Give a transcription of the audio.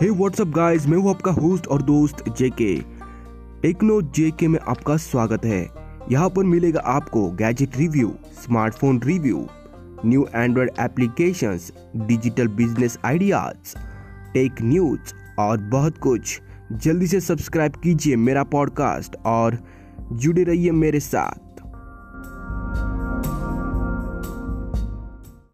हे WhatsApp guys मैं हूँ आपका होस्ट और दोस्त जेके टेक्नो जेके में आपका स्वागत है। यहाँ पर मिलेगा आपको gadget review smartphone review new Android applications digital business ideas tech news और बहुत कुछ। जल्दी से सब्सक्राइब कीजिए मेरा पॉडकास्ट और जुड़े रहिए मेरे साथ।